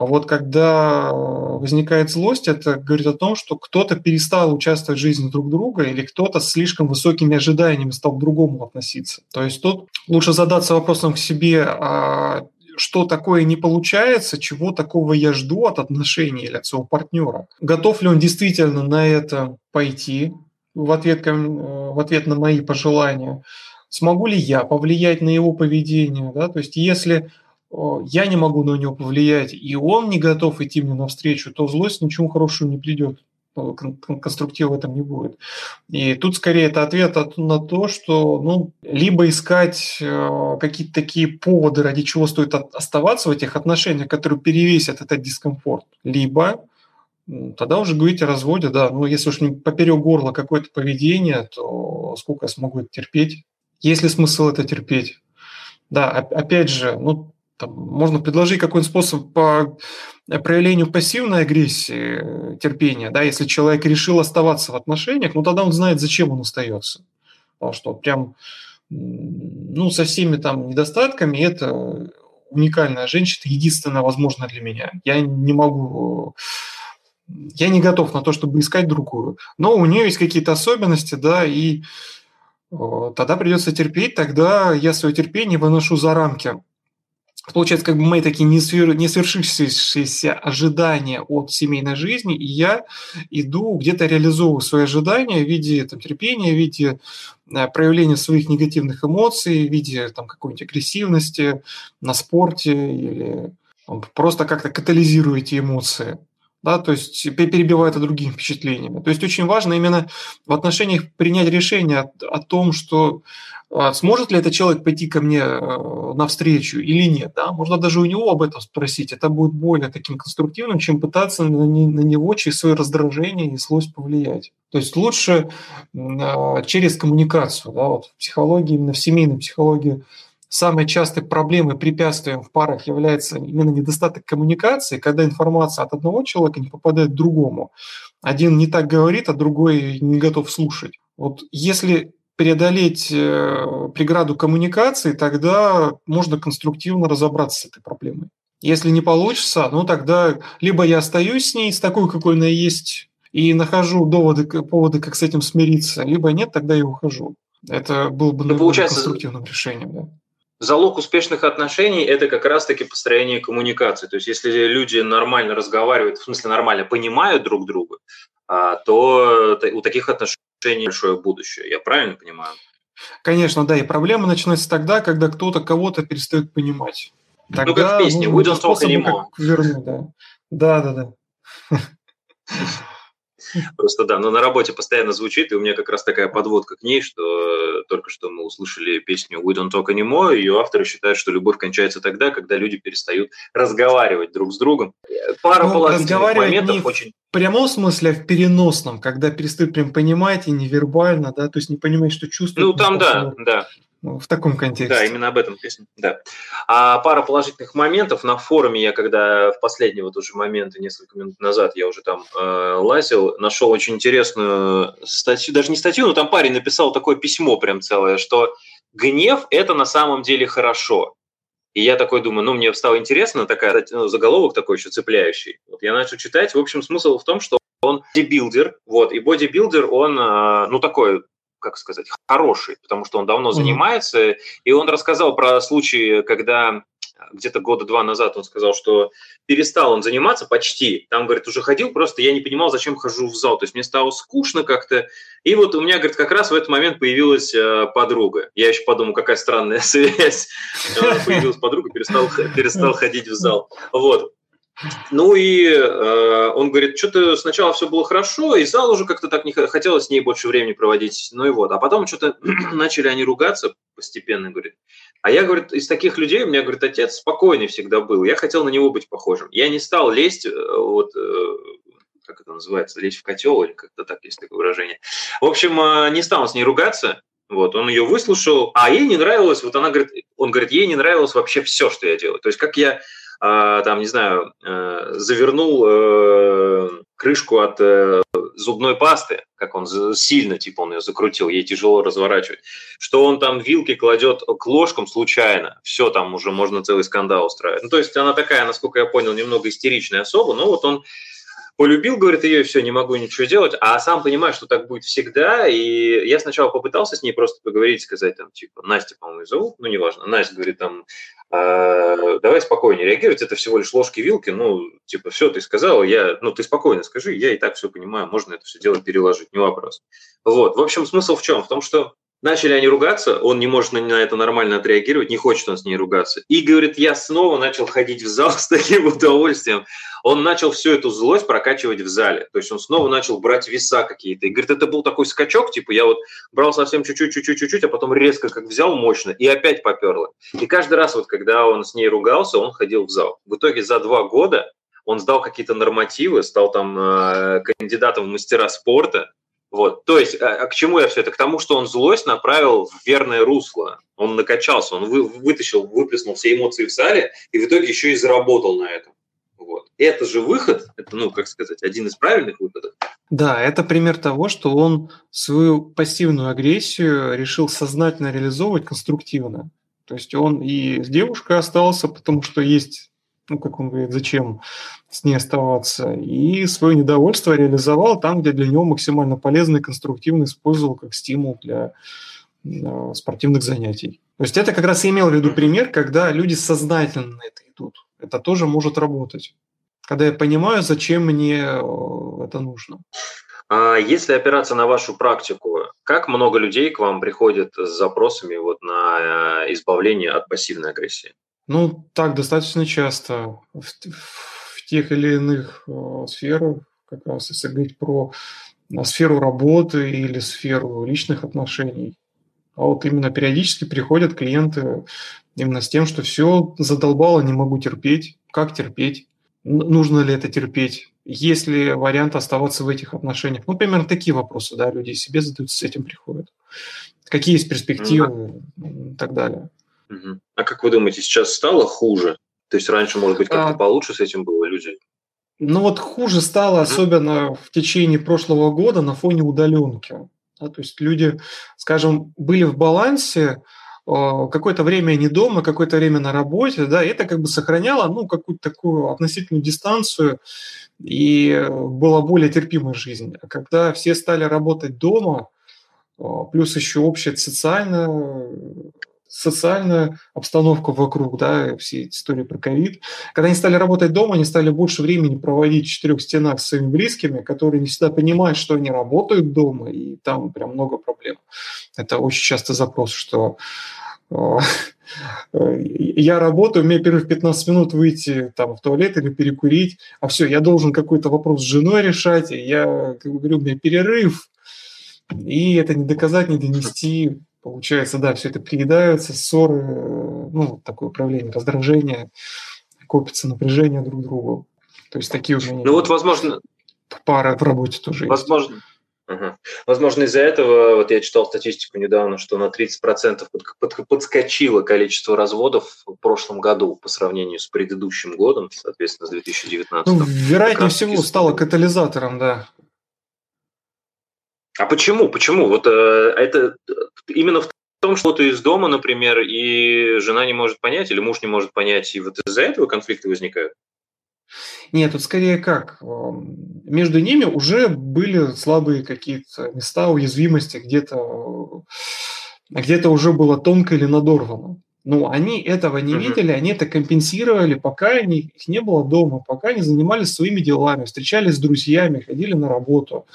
А вот когда возникает злость, это говорит о том, что кто-то перестал участвовать в жизни друг друга или кто-то с слишком высокими ожиданиями стал к другому относиться. То есть тут лучше задаться вопросом к себе, а что такое не получается, чего такого я жду от отношений или от своего партнера. Готов ли он действительно на это пойти в ответ, в ответ на мои пожелания? Смогу ли я повлиять на его поведение? Да? То есть если я не могу на него повлиять, и он не готов идти мне навстречу, то злость ничего хорошего не придет конструктива в этом не будет. И тут скорее это ответ на то, что ну, либо искать э, какие-то такие поводы, ради чего стоит оставаться в этих отношениях, которые перевесят этот дискомфорт, либо тогда уже говорить о разводе, да, ну если уж не поперек горла какое-то поведение, то сколько я смогу это терпеть? Есть ли смысл это терпеть? Да, опять же, ну, там, можно предложить какой-нибудь способ по проявлению пассивной агрессии, терпения, да, если человек решил оставаться в отношениях, ну тогда он знает, зачем он остается. Потому что прям, ну, со всеми там недостатками это уникальная женщина, единственная возможная для меня. Я не могу я не готов на то, чтобы искать другую. Но у нее есть какие-то особенности, да, и тогда придется терпеть, тогда я свое терпение выношу за рамки получается, как бы мои такие не, свер... не свершившиеся ожидания от семейной жизни, и я иду где-то реализовываю свои ожидания в виде там, терпения, в виде э, проявления своих негативных эмоций, в виде там, какой-нибудь агрессивности на спорте или просто как-то катализирую эти эмоции. Да, то есть перебиваю это другими впечатлениями. То есть очень важно именно в отношениях принять решение о, о том, что а сможет ли этот человек пойти ко мне э, навстречу или нет. Да? Можно даже у него об этом спросить. Это будет более таким конструктивным, чем пытаться на, на него через свое раздражение и злость повлиять. То есть лучше а, через коммуникацию. Да? Вот в психологии, именно в семейной психологии, самой частой проблемой, препятствием в парах является именно недостаток коммуникации, когда информация от одного человека не попадает к другому. Один не так говорит, а другой не готов слушать. Вот если преодолеть э, преграду коммуникации, тогда можно конструктивно разобраться с этой проблемой. Если не получится, ну тогда либо я остаюсь с ней, с такой, какой она есть, и нахожу доводы, поводы, как с этим смириться, либо нет, тогда я ухожу. Это было бы ну, получается, конструктивным решением. Да. Залог успешных отношений – это как раз-таки построение коммуникации. То есть если люди нормально разговаривают, в смысле нормально понимают друг друга, а, то у таких отношений большое будущее. Я правильно понимаю? Конечно, да. И проблема начинается тогда, когда кто-то кого-то перестает понимать. Тогда ну, как в песне «We don't talk anymore». Вернуть, да. Да, да, да. Просто да, но на работе постоянно звучит, и у меня как раз такая подводка к ней, что э, только что мы услышали песню «We don't talk anymore», ее авторы считают, что любовь кончается тогда, когда люди перестают разговаривать друг с другом. Пара ну, положительных моментов не очень... в прямом смысле, а в переносном, когда перестают прям понимать и невербально, да, то есть не понимать, что чувствуют. Ну, там да, да. Ну, в таком контексте. Да, именно об этом песня. Да. А пара положительных моментов на форуме я, когда в последний вот уже момент, несколько минут назад я уже там э, лазил, нашел очень интересную статью, даже не статью, но там парень написал такое письмо прям целое, что гнев – это на самом деле хорошо. И я такой думаю, ну, мне стало интересно, такая, ну, заголовок такой еще цепляющий. Вот я начал читать. В общем, смысл в том, что он бодибилдер, вот, и бодибилдер, он, э, ну, такой как сказать, хороший, потому что он давно mm-hmm. занимается, и он рассказал про случаи, когда где-то года два назад он сказал, что перестал он заниматься почти. Там, говорит, уже ходил, просто я не понимал, зачем хожу в зал. То есть мне стало скучно как-то. И вот у меня, говорит, как раз в этот момент появилась э, подруга. Я еще подумал, какая странная связь. Появилась подруга, перестал, перестал ходить в зал. Вот. Ну и э, он говорит, что-то сначала все было хорошо, и зал уже как-то так не хотелось с ней больше времени проводить. Ну и вот. А потом что-то начали они ругаться постепенно, говорит. А я, говорит, из таких людей, у меня, говорит, отец спокойный всегда был. Я хотел на него быть похожим. Я не стал лезть, э, вот, э, как это называется, лезть в котел, или как-то так есть такое выражение. В общем, э, не стал с ней ругаться, вот, он ее выслушал, а ей не нравилось, вот она говорит, он говорит, ей не нравилось вообще все, что я делаю. То есть, как я там, не знаю, э, завернул э, крышку от э, зубной пасты, как он сильно, типа, он ее закрутил, ей тяжело разворачивать, что он там вилки кладет к ложкам случайно, все, там уже можно целый скандал устраивать. Ну, то есть она такая, насколько я понял, немного истеричная особа, но вот он полюбил, говорит, ее, и все, не могу ничего делать, а сам понимаю, что так будет всегда, и я сначала попытался с ней просто поговорить, сказать, там, типа, Настя, по-моему, зовут, ну, неважно, Настя говорит, там, «А, давай спокойнее реагировать, это всего лишь ложки-вилки, ну, типа, все, ты сказала, я, ну, ты спокойно скажи, я и так все понимаю, можно это все дело переложить, не вопрос. Вот, в общем, смысл в чем? В том, что Начали они ругаться, он не может на это нормально отреагировать, не хочет он с ней ругаться. И говорит, я снова начал ходить в зал с таким удовольствием. Он начал всю эту злость прокачивать в зале. То есть он снова начал брать веса какие-то. И говорит, это был такой скачок, типа я вот брал совсем чуть-чуть, чуть-чуть, чуть-чуть, а потом резко как взял мощно и опять поперло. И каждый раз вот, когда он с ней ругался, он ходил в зал. В итоге за два года он сдал какие-то нормативы, стал там э, кандидатом в мастера спорта, вот. То есть, а, а к чему я все это? К тому, что он злость направил в верное русло. Он накачался, он вы, вытащил, выплеснул все эмоции в зале и в итоге еще и заработал на этом. Вот. Это же выход, это, ну, как сказать, один из правильных выходов. Да, это пример того, что он свою пассивную агрессию решил сознательно реализовывать конструктивно. То есть он и с девушкой остался, потому что есть ну, как он говорит, зачем с ней оставаться, и свое недовольство реализовал там, где для него максимально полезно и конструктивно использовал как стимул для э, спортивных занятий. То есть это как раз я имел в виду пример, когда люди сознательно на это идут. Это тоже может работать. Когда я понимаю, зачем мне э, это нужно. А если опираться на вашу практику, как много людей к вам приходит с запросами вот на э, избавление от пассивной агрессии? Ну, так, достаточно часто в, в тех или иных э, сферах, как раз если говорить про э, сферу работы или сферу личных отношений. А вот именно периодически приходят клиенты именно с тем, что все задолбало, не могу терпеть. Как терпеть? Нужно ли это терпеть? Есть ли вариант оставаться в этих отношениях? Ну, примерно такие вопросы, да, люди себе задают, с этим приходят. Какие есть перспективы mm-hmm. и так далее. Угу. А как вы думаете, сейчас стало хуже? То есть раньше, может быть, как-то а... получше с этим было люди? Ну вот хуже стало, особенно в течение прошлого года на фоне удаленки. Да, то есть люди, скажем, были в балансе, какое-то время не дома, какое-то время на работе, да, и это как бы сохраняло, ну, какую-то такую относительную дистанцию, и была более терпимая жизнь. А когда все стали работать дома, плюс еще общая социальная социальная обстановка вокруг, да, все эти истории про ковид. Когда они стали работать дома, они стали больше времени проводить в четырех стенах с своими близкими, которые не всегда понимают, что они работают дома, и там прям много проблем. Это очень часто запрос, что я работаю, мне первых 15 минут выйти там, в туалет или перекурить, а все, я должен какой-то вопрос с женой решать, и я говорю, у меня перерыв, и это не доказать, не донести, Получается, да, все это приедается, ссоры, ну, такое управление, раздражение, копится напряжение друг к другу. То есть такие у меня... Ну вот, возможно... Пара в работе тоже Возможно, есть. Угу. Возможно, из-за этого, вот я читал статистику недавно, что на 30% под, под, подскочило количество разводов в прошлом году по сравнению с предыдущим годом, соответственно, с 2019. Ну, вероятнее всего, стало катализатором, да. А почему? Почему? Вот э, это именно в том, что ты из дома, например, и жена не может понять, или муж не может понять, и вот из-за этого конфликты возникают? Нет, тут скорее как. Между ними уже были слабые какие-то места уязвимости, где-то где уже было тонко или надорвано. Но они этого не видели, они это компенсировали, пока они, их не было дома, пока они занимались своими делами, встречались с друзьями, ходили на работу.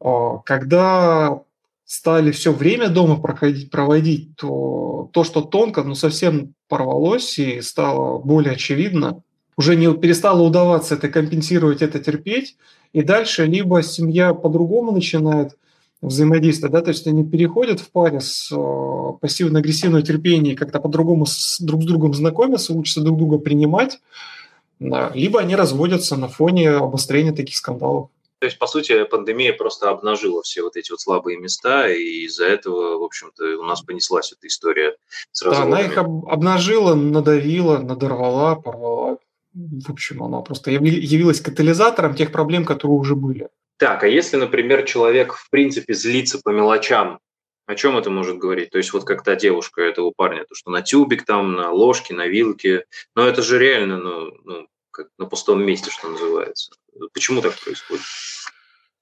А, когда стали все время дома проходить, проводить, то то, что тонко, но совсем порвалось и стало более очевидно, уже не перестало удаваться это компенсировать, это терпеть, и дальше либо семья по-другому начинает взаимодействовать, да, то есть они переходят в паре с э, пассивно-агрессивного терпения как-то по-другому с, друг с другом знакомятся, учатся друг друга принимать, да, либо они разводятся на фоне обострения таких скандалов. То есть, по сути, пандемия просто обнажила все вот эти вот слабые места, и из-за этого, в общем-то, у нас понеслась эта история с Да, она их об- обнажила, надавила, надорвала, порвала. В общем, она просто явилась катализатором тех проблем, которые уже были. Так, а если, например, человек, в принципе, злится по мелочам, о чем это может говорить? То есть вот как та девушка этого парня, то что на тюбик там, на ложке, на вилке, но это же реально, ну, ну как на пустом месте, что называется. Почему так происходит?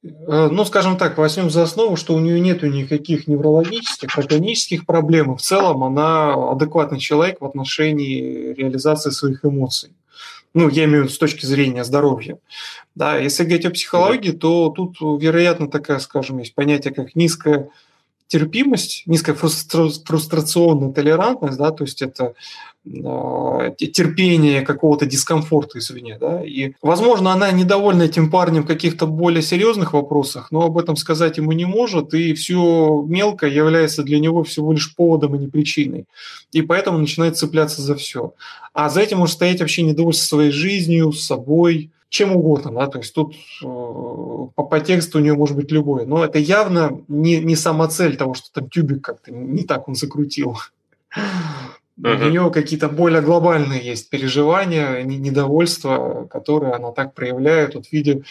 Э, ну, скажем так, возьмем за основу, что у нее нет никаких неврологических, органических проблем. В целом она адекватный человек в отношении реализации своих эмоций. Ну, я имею в виду с точки зрения здоровья. Да, если говорить о психологии, то тут, вероятно, такая, скажем, есть понятие, как низкая терпимость, низкая фрустрационная толерантность, да, то есть это э, терпение какого-то дискомфорта извне, да, и, возможно, она недовольна этим парнем в каких-то более серьезных вопросах, но об этом сказать ему не может, и все мелкое является для него всего лишь поводом, а не причиной, и поэтому начинает цепляться за все. А за этим может стоять вообще недовольство своей жизнью, собой, чем угодно, да, то есть тут э, по, по тексту у нее может быть любое, но это явно не, не сама цель того, что там тюбик как-то не так он закрутил. Uh-huh. У нее какие-то более глобальные есть переживания, недовольства, которые она так проявляет вот в виде,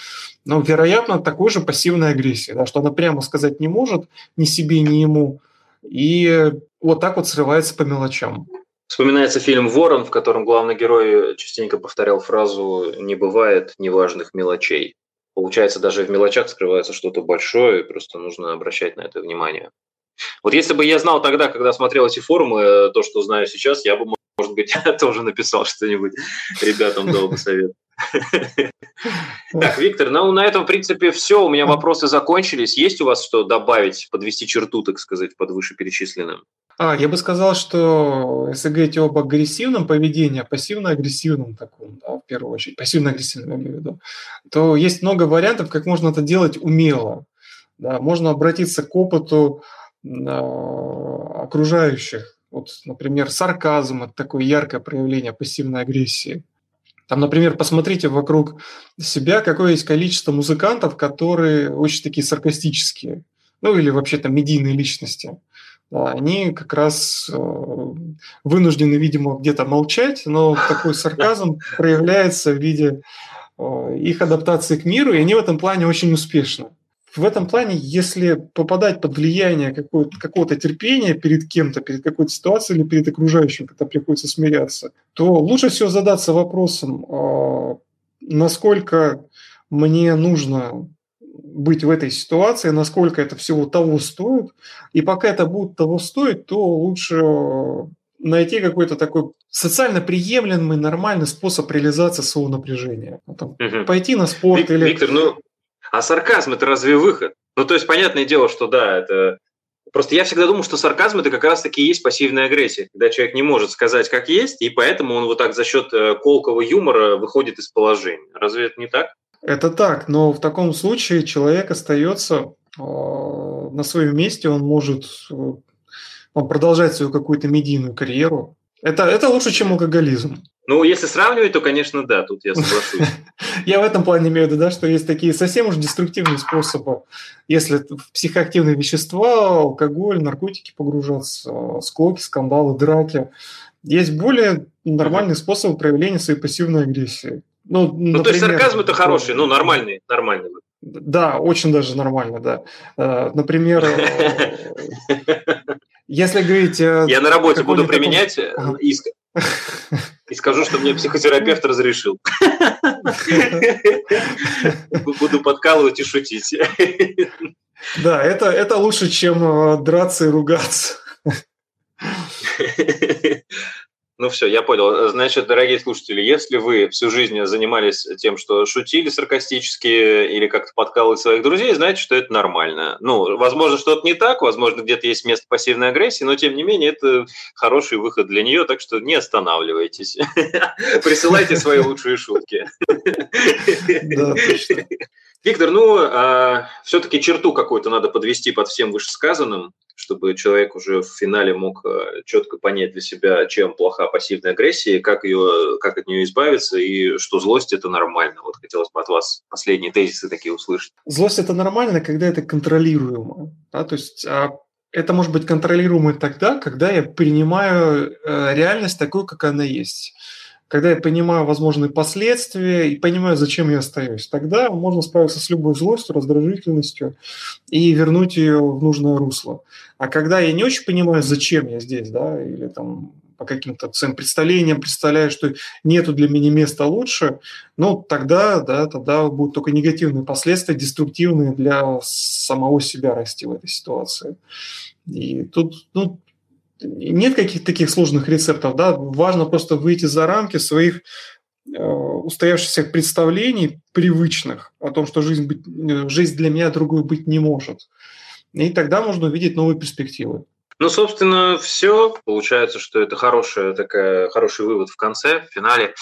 ну, вероятно, такой же пассивной агрессии, да, что она прямо сказать не может ни себе, ни ему, и вот так вот срывается по мелочам. Вспоминается фильм «Ворон», в котором главный герой частенько повторял фразу «не бывает неважных мелочей». Получается, даже в мелочах скрывается что-то большое, просто нужно обращать на это внимание. Вот если бы я знал тогда, когда смотрел эти форумы, то, что знаю сейчас, я бы, может быть, тоже написал что-нибудь ребятам дал совет. Так, Виктор, ну на этом, в принципе, все. У меня вопросы закончились. Есть у вас что добавить, подвести черту, так сказать, под вышеперечисленным? А, я бы сказал, что если говорить об агрессивном поведении, пассивно-агрессивном таком, да, в первую очередь, пассивно-агрессивном я имею в виду, то есть много вариантов, как можно это делать умело. Да, можно обратиться к опыту окружающих. Вот, например, сарказм – это такое яркое проявление пассивной агрессии. Там, например, посмотрите вокруг себя, какое есть количество музыкантов, которые очень такие саркастические, ну или вообще там медийные личности – они как раз э, вынуждены, видимо, где-то молчать, но такой сарказм проявляется в виде э, их адаптации к миру, и они в этом плане очень успешны. в этом плане, если попадать под влияние какого-то терпения перед кем-то, перед какой-то ситуацией или перед окружающим, когда приходится смиряться, то лучше всего задаться вопросом, а, насколько мне нужно быть в этой ситуации, насколько это всего того стоит. И пока это будет того стоить, то лучше найти какой-то такой социально приемлемый, нормальный способ реализации своего напряжения. Там, угу. Пойти на спорт Вик, или... Виктор, ну, а сарказм – это разве выход? Ну, то есть, понятное дело, что да, это... Просто я всегда думал, что сарказм – это как раз-таки и есть пассивная агрессия, когда человек не может сказать, как есть, и поэтому он вот так за счет э, колкого юмора выходит из положения. Разве это не так? Это так, но в таком случае человек остается э, на своем месте, он может э, он продолжать свою какую-то медийную карьеру. Это, это лучше, чем алкоголизм. Ну, если сравнивать, то, конечно, да, тут я соглашусь. Я в этом плане имею в виду, да, что есть такие совсем уж деструктивные способы. Если в психоактивные вещества, алкоголь, наркотики погружаться, склоки, скандалы, драки. Есть более нормальные способы проявления своей пассивной агрессии. Ну, ну например, то есть сарказм это хороший, ну, нормальный, нормальный. Да, очень даже нормально, да. Э, например, если говорить... Э, Я на работе буду применять иск и скажу, что мне психотерапевт разрешил. Буду подкалывать и шутить. Да, это, это лучше, чем э, драться и ругаться. Ну все, я понял. Значит, дорогие слушатели, если вы всю жизнь занимались тем, что шутили саркастически или как-то подкалывали своих друзей, знаете, что это нормально. Ну, возможно, что-то не так, возможно, где-то есть место пассивной агрессии, но тем не менее это хороший выход для нее, так что не останавливайтесь. Присылайте свои лучшие шутки. Виктор, ну, а, все-таки черту какую-то надо подвести под всем вышесказанным, чтобы человек уже в финале мог а, четко понять для себя, чем плоха пассивная агрессия, как, ее, как от нее избавиться, и что злость – это нормально. Вот хотелось бы от вас последние тезисы такие услышать. Злость – это нормально, когда это контролируемо. Да? То есть а это может быть контролируемо тогда, когда я принимаю э, реальность такой, как она есть когда я понимаю возможные последствия и понимаю, зачем я остаюсь, тогда можно справиться с любой злостью, раздражительностью и вернуть ее в нужное русло. А когда я не очень понимаю, зачем я здесь, да, или там по каким-то своим представлениям представляю, что нету для меня места лучше, ну, тогда, да, тогда будут только негативные последствия, деструктивные для самого себя расти в этой ситуации. И тут, ну, нет каких-то таких сложных рецептов, да, важно просто выйти за рамки своих э, устоявшихся представлений привычных о том, что жизнь, быть, э, жизнь для меня другой быть не может. И тогда можно увидеть новые перспективы. Ну, собственно, все. Получается, что это хорошая такая, хороший вывод в конце, в финале.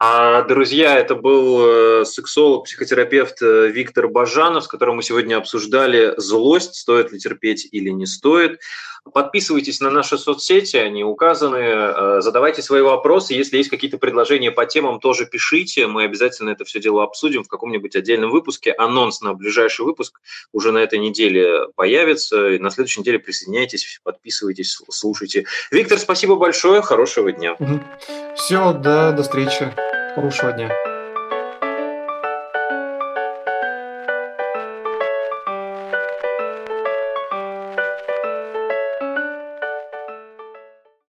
А, друзья, это был э, сексолог, психотерапевт Виктор Бажанов, с которым мы сегодня обсуждали злость, стоит ли терпеть или не стоит. Подписывайтесь на наши соцсети, они указаны. Э, задавайте свои вопросы. Если есть какие-то предложения по темам, тоже пишите. Мы обязательно это все дело обсудим в каком-нибудь отдельном выпуске. Анонс на ближайший выпуск уже на этой неделе появится. И на следующей неделе присоединяйтесь, подписывайтесь, слушайте. Виктор, спасибо большое. Хорошего дня. Все, да, до встречи. Хорошего дня.